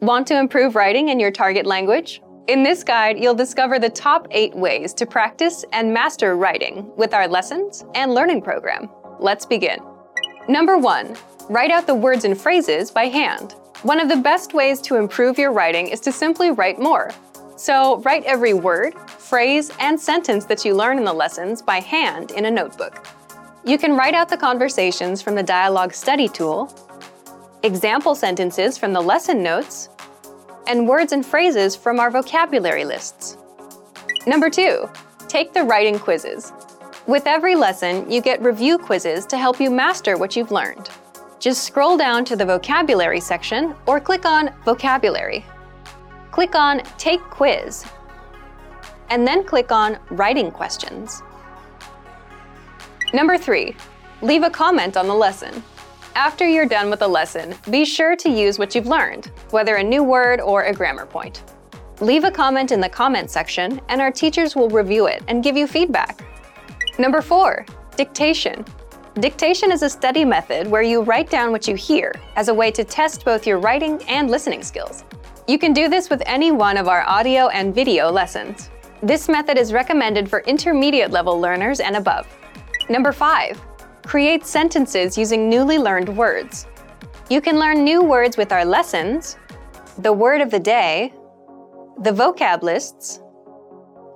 Want to improve writing in your target language? In this guide, you'll discover the top eight ways to practice and master writing with our lessons and learning program. Let's begin. Number one, write out the words and phrases by hand. One of the best ways to improve your writing is to simply write more. So, write every word, phrase, and sentence that you learn in the lessons by hand in a notebook. You can write out the conversations from the Dialogue Study tool, example sentences from the lesson notes, and words and phrases from our vocabulary lists. Number two, take the writing quizzes. With every lesson, you get review quizzes to help you master what you've learned. Just scroll down to the vocabulary section or click on Vocabulary. Click on Take Quiz, and then click on Writing Questions. Number three, leave a comment on the lesson. After you're done with the lesson, be sure to use what you've learned, whether a new word or a grammar point. Leave a comment in the comment section, and our teachers will review it and give you feedback. Number four, dictation. Dictation is a study method where you write down what you hear as a way to test both your writing and listening skills. You can do this with any one of our audio and video lessons. This method is recommended for intermediate level learners and above. Number five, Create sentences using newly learned words. You can learn new words with our lessons, the word of the day, the vocab lists,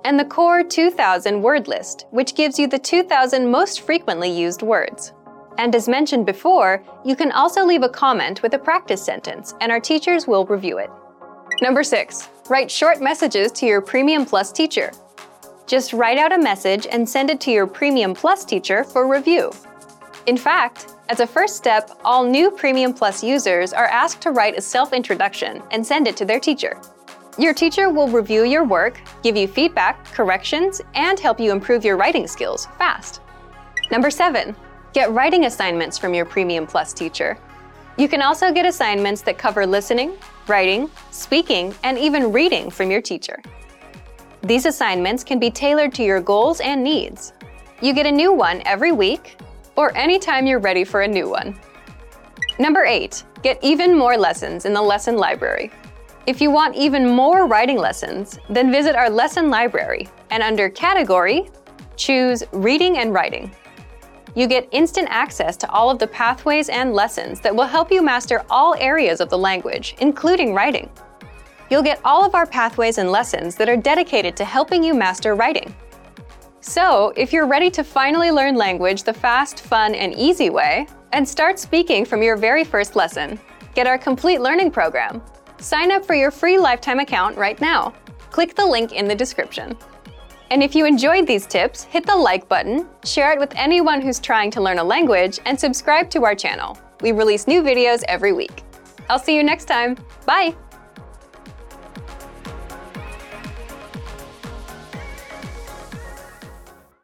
and the core 2000 word list, which gives you the 2000 most frequently used words. And as mentioned before, you can also leave a comment with a practice sentence, and our teachers will review it. Number six, write short messages to your Premium Plus teacher. Just write out a message and send it to your Premium Plus teacher for review. In fact, as a first step, all new Premium Plus users are asked to write a self introduction and send it to their teacher. Your teacher will review your work, give you feedback, corrections, and help you improve your writing skills fast. Number seven, get writing assignments from your Premium Plus teacher. You can also get assignments that cover listening, writing, speaking, and even reading from your teacher. These assignments can be tailored to your goals and needs. You get a new one every week, or anytime you're ready for a new one. Number 8. Get even more lessons in the lesson library. If you want even more writing lessons, then visit our lesson library and under Category, choose Reading and Writing. You get instant access to all of the pathways and lessons that will help you master all areas of the language, including writing. You'll get all of our pathways and lessons that are dedicated to helping you master writing. So, if you're ready to finally learn language the fast, fun, and easy way, and start speaking from your very first lesson, get our complete learning program. Sign up for your free lifetime account right now. Click the link in the description. And if you enjoyed these tips, hit the like button, share it with anyone who's trying to learn a language, and subscribe to our channel. We release new videos every week. I'll see you next time. Bye!